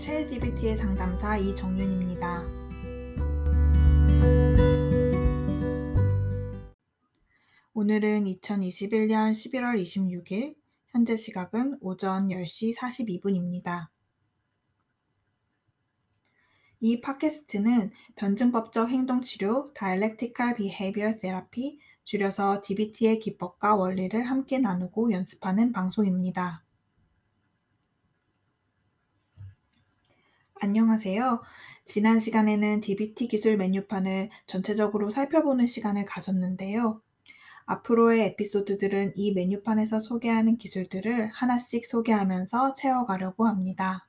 최LGBT의 상담사 이정윤입니다. 오늘은 2021년 11월 26일, 현재 시각은 오전 10시 42분입니다. 이 팟캐스트는 변증법적 행동치료 Dialectical Behavior Therapy, 줄여서 DBT의 기법과 원리를 함께 나누고 연습하는 방송입니다. 안녕하세요. 지난 시간에는 DBT 기술 메뉴판을 전체적으로 살펴보는 시간을 가졌는데요. 앞으로의 에피소드들은 이 메뉴판에서 소개하는 기술들을 하나씩 소개하면서 채워가려고 합니다.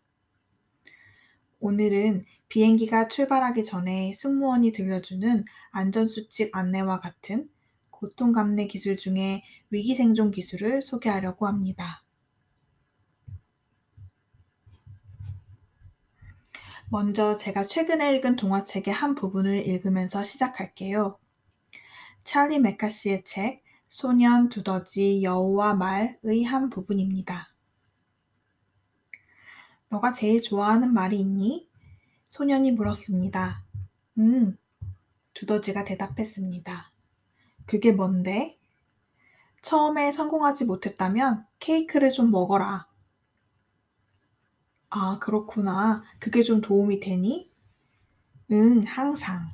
오늘은 비행기가 출발하기 전에 승무원이 들려주는 안전수칙 안내와 같은 고통 감내 기술 중에 위기생존 기술을 소개하려고 합니다. 먼저 제가 최근에 읽은 동화책의 한 부분을 읽으면서 시작할게요. 찰리 메카시의 책 소년 두더지 여우와 말의 한 부분입니다. 너가 제일 좋아하는 말이 있니? 소년이 물었습니다. 음, 두더지가 대답했습니다. 그게 뭔데? 처음에 성공하지 못했다면 케이크를 좀 먹어라. 아, 그렇구나. 그게 좀 도움이 되니? 응, 항상.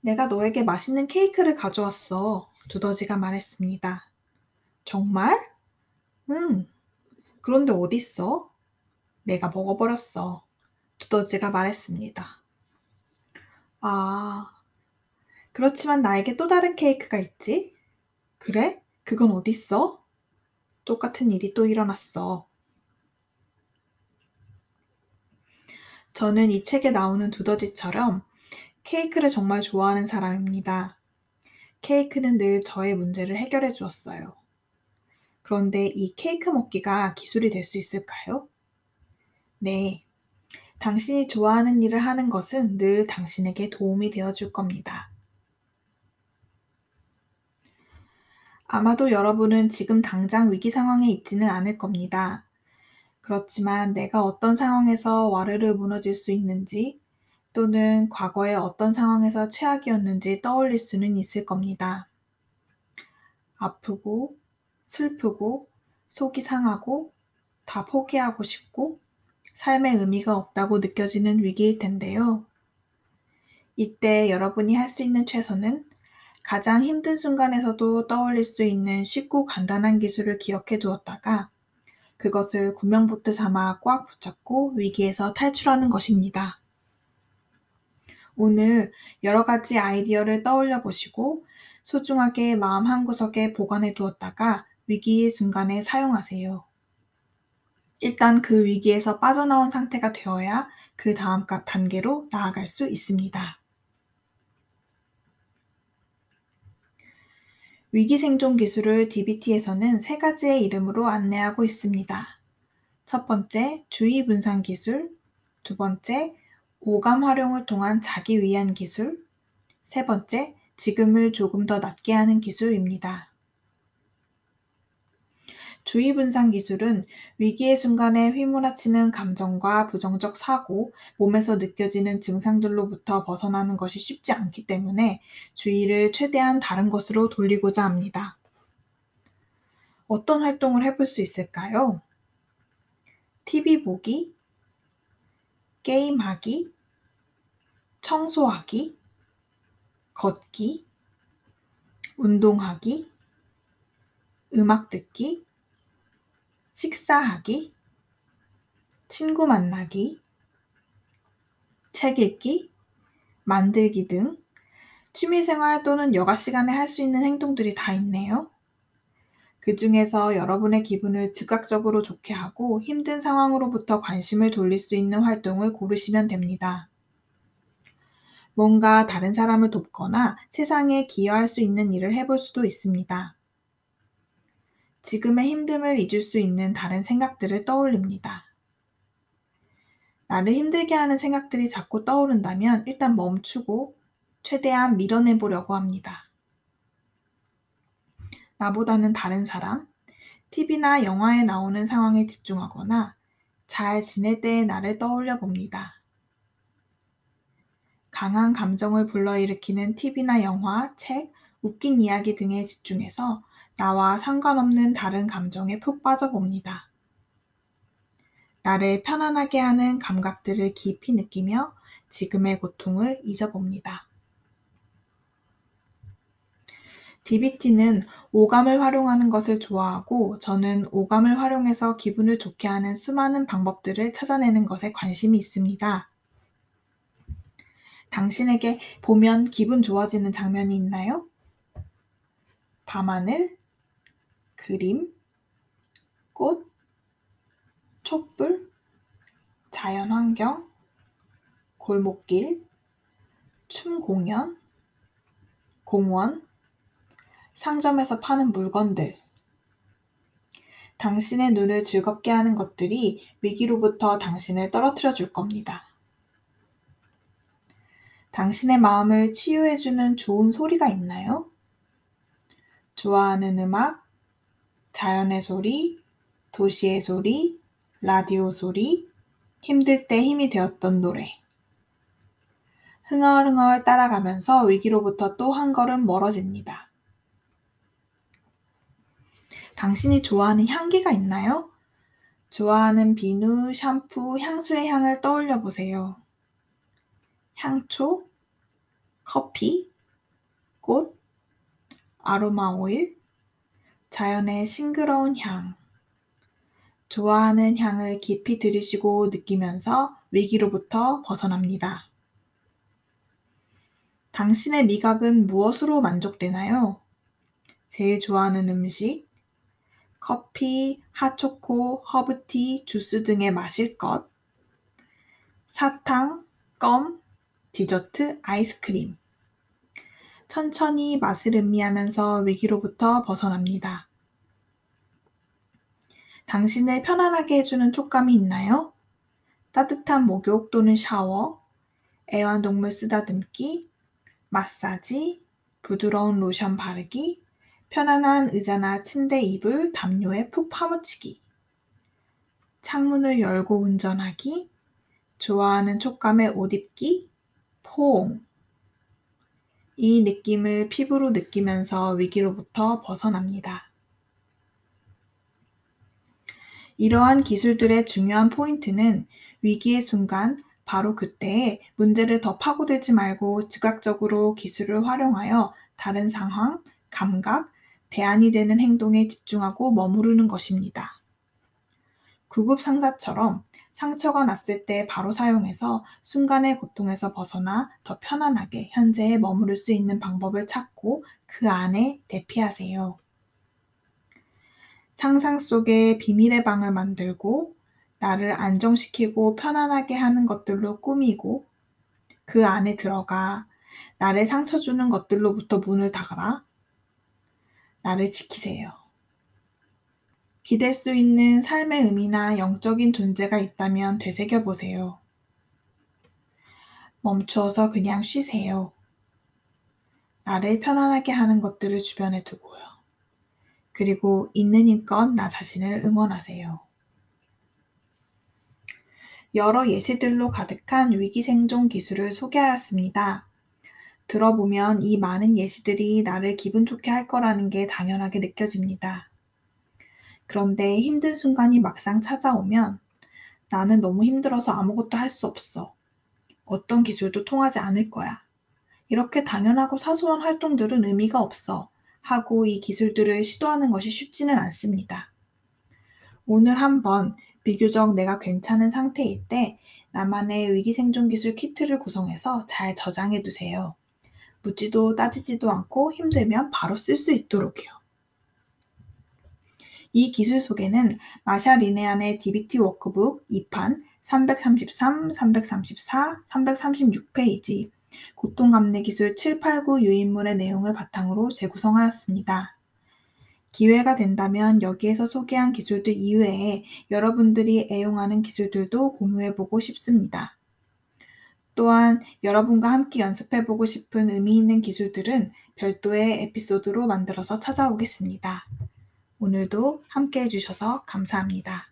내가 너에게 맛있는 케이크를 가져왔어. 두더지가 말했습니다. 정말? 응. 그런데 어딨어? 내가 먹어버렸어. 두더지가 말했습니다. 아, 그렇지만 나에게 또 다른 케이크가 있지? 그래? 그건 어딨어? 똑같은 일이 또 일어났어. 저는 이 책에 나오는 두더지처럼 케이크를 정말 좋아하는 사람입니다. 케이크는 늘 저의 문제를 해결해 주었어요. 그런데 이 케이크 먹기가 기술이 될 수 있을까요? 네. 당신이 좋아하는 일을 하는 것은 늘 당신에게 도움이 되어 줄 겁니다. 아마도 여러분은 지금 당장 위기 상황에 있지는 않을 겁니다. 그렇지만 내가 어떤 상황에서 와르르 무너질 수 있는지 또는 과거에 어떤 상황에서 최악이었는지 떠올릴 수는 있을 겁니다. 아프고 슬프고 속이 상하고 다 포기하고 싶고 삶의 의미가 없다고 느껴지는 위기일 텐데요. 이때 여러분이 할 수 있는 최선은 가장 힘든 순간에서도 떠올릴 수 있는 쉽고 간단한 기술을 기억해 두었다가 그것을 구명보트 삼아 꽉 붙잡고 위기에서 탈출하는 것입니다. 오늘 여러 가지 아이디어를 떠올려 보시고 소중하게 마음 한구석에 보관해 두었다가 위기의 순간에 사용하세요. 일단 그 위기에서 빠져나온 상태가 되어야 그 다음 단계로 나아갈 수 있습니다. 위기 생존 기술을 DBT에서는 세 가지의 이름으로 안내하고 있습니다. 첫 번째, 주의 분산 기술. 두 번째, 오감 활용을 통한 자기 위한 기술. 세 번째, 지금을 조금 더 낫게 하는 기술입니다. 주의 분산 기술은 위기의 순간에 휘몰아치는 감정과 부정적 사고, 몸에서 느껴지는 증상들로부터 벗어나는 것이 쉽지 않기 때문에 주의를 최대한 다른 것으로 돌리고자 합니다. 어떤 활동을 해볼 수 있을까요? TV 보기, 게임하기, 청소하기, 걷기, 운동하기, 음악 듣기, 식사하기, 친구 만나기, 책 읽기, 만들기 등 취미생활 또는 여가 시간에 할 수 있는 행동들이 다 있네요. 그 중에서 여러분의 기분을 즉각적으로 좋게 하고 힘든 상황으로부터 관심을 돌릴 수 있는 활동을 고르시면 됩니다. 뭔가 다른 사람을 돕거나 세상에 기여할 수 있는 일을 해볼 수도 있습니다. 지금의 힘듦을 잊을 수 있는 다른 생각들을 떠올립니다. 나를 힘들게 하는 생각들이 자꾸 떠오른다면 일단 멈추고 최대한 밀어내 보려고 합니다. 나보다는 다른 사람, TV나 영화에 나오는 상황에 집중하거나 잘 지낼 때의 나를 떠올려 봅니다. 강한 감정을 불러일으키는 TV나 영화, 책, 웃긴 이야기 등에 집중해서 나와 상관없는 다른 감정에 푹 빠져봅니다. 나를 편안하게 하는 감각들을 깊이 느끼며 지금의 고통을 잊어봅니다. DBT는 오감을 활용하는 것을 좋아하고 저는 오감을 활용해서 기분을 좋게 하는 수많은 방법들을 찾아내는 것에 관심이 있습니다. 당신에게 보면 기분 좋아지는 장면이 있나요? 밤하늘, 그림, 꽃, 촛불, 자연환경, 골목길, 춤 공연, 공원, 상점에서 파는 물건들. 당신의 눈을 즐겁게 하는 것들이 위기로부터 당신을 떨어뜨려 줄 겁니다. 당신의 마음을 치유해주는 좋은 소리가 있나요? 좋아하는 음악, 자연의 소리, 도시의 소리, 라디오 소리, 힘들 때 힘이 되었던 노래. 흥얼흥얼 따라가면서 위기로부터 또 한 걸음 멀어집니다. 당신이 좋아하는 향기가 있나요? 좋아하는 비누, 샴푸, 향수의 향을 떠올려 보세요. 향초, 커피, 꽃, 아로마 오일, 자연의 싱그러운 향. 좋아하는 향을 깊이 들이쉬고 느끼면서 위기로부터 벗어납니다. 당신의 미각은 무엇으로 만족되나요? 제일 좋아하는 음식, 커피, 핫초코, 허브티, 주스 등의 마실 것, 사탕, 껌, 디저트, 아이스크림. 천천히 맛을 음미하면서 위기로부터 벗어납니다. 당신을 편안하게 해주는 촉감이 있나요? 따뜻한 목욕 또는 샤워, 애완동물 쓰다듬기, 마사지, 부드러운 로션 바르기, 편안한 의자나 침대 이불, 담요에 푹 파묻히기, 창문을 열고 운전하기, 좋아하는 촉감의 옷 입기, 포옹. 이 느낌을 피부로 느끼면서 위기로부터 벗어납니다. 이러한 기술들의 중요한 포인트는 위기의 순간 바로 그때에 문제를 더 파고들지 말고 즉각적으로 기술을 활용하여 다른 상황, 감각, 대안이 되는 행동에 집중하고 머무르는 것입니다. 구급 상사처럼 상처가 났을 때 바로 사용해서 순간의 고통에서 벗어나 더 편안하게 현재에 머무를 수 있는 방법을 찾고 그 안에 대피하세요. 상상 속에 비밀의 방을 만들고 나를 안정시키고 편안하게 하는 것들로 꾸미고 그 안에 들어가 나를 상처 주는 것들로부터 문을 닫아 나를 지키세요. 기댈 수 있는 삶의 의미나 영적인 존재가 있다면 되새겨 보세요. 멈추어서 그냥 쉬세요. 나를 편안하게 하는 것들을 주변에 두고요. 그리고 있는 힘껏 나 자신을 응원하세요. 여러 예시들로 가득한 위기 생존 기술을 소개하였습니다. 들어보면 이 많은 예시들이 나를 기분 좋게 할 거라는 게 당연하게 느껴집니다. 그런데 힘든 순간이 막상 찾아오면 나는 너무 힘들어서 아무것도 할 수 없어. 어떤 기술도 통하지 않을 거야. 이렇게 당연하고 사소한 활동들은 의미가 없어. 하고 이 기술들을 시도하는 것이 쉽지는 않습니다. 오늘 한번 비교적 내가 괜찮은 상태일 때 나만의 위기 생존 기술 키트를 구성해서 잘 저장해 두세요. 묻지도 따지지도 않고 힘들면 바로 쓸 수 있도록요. 이 기술 속에는 마샤 리네안의 DBT 워크북 2판 333, 334, 336페이지, 고통감내 기술 7, 8, 9 유인물의 내용을 바탕으로 재구성하였습니다. 기회가 된다면 여기에서 소개한 기술들 이외에 여러분들이 애용하는 기술들도 공유해보고 싶습니다. 또한 여러분과 함께 연습해보고 싶은 의미 있는 기술들은 별도의 에피소드로 만들어서 찾아오겠습니다. 오늘도 함께 해주셔서 감사합니다.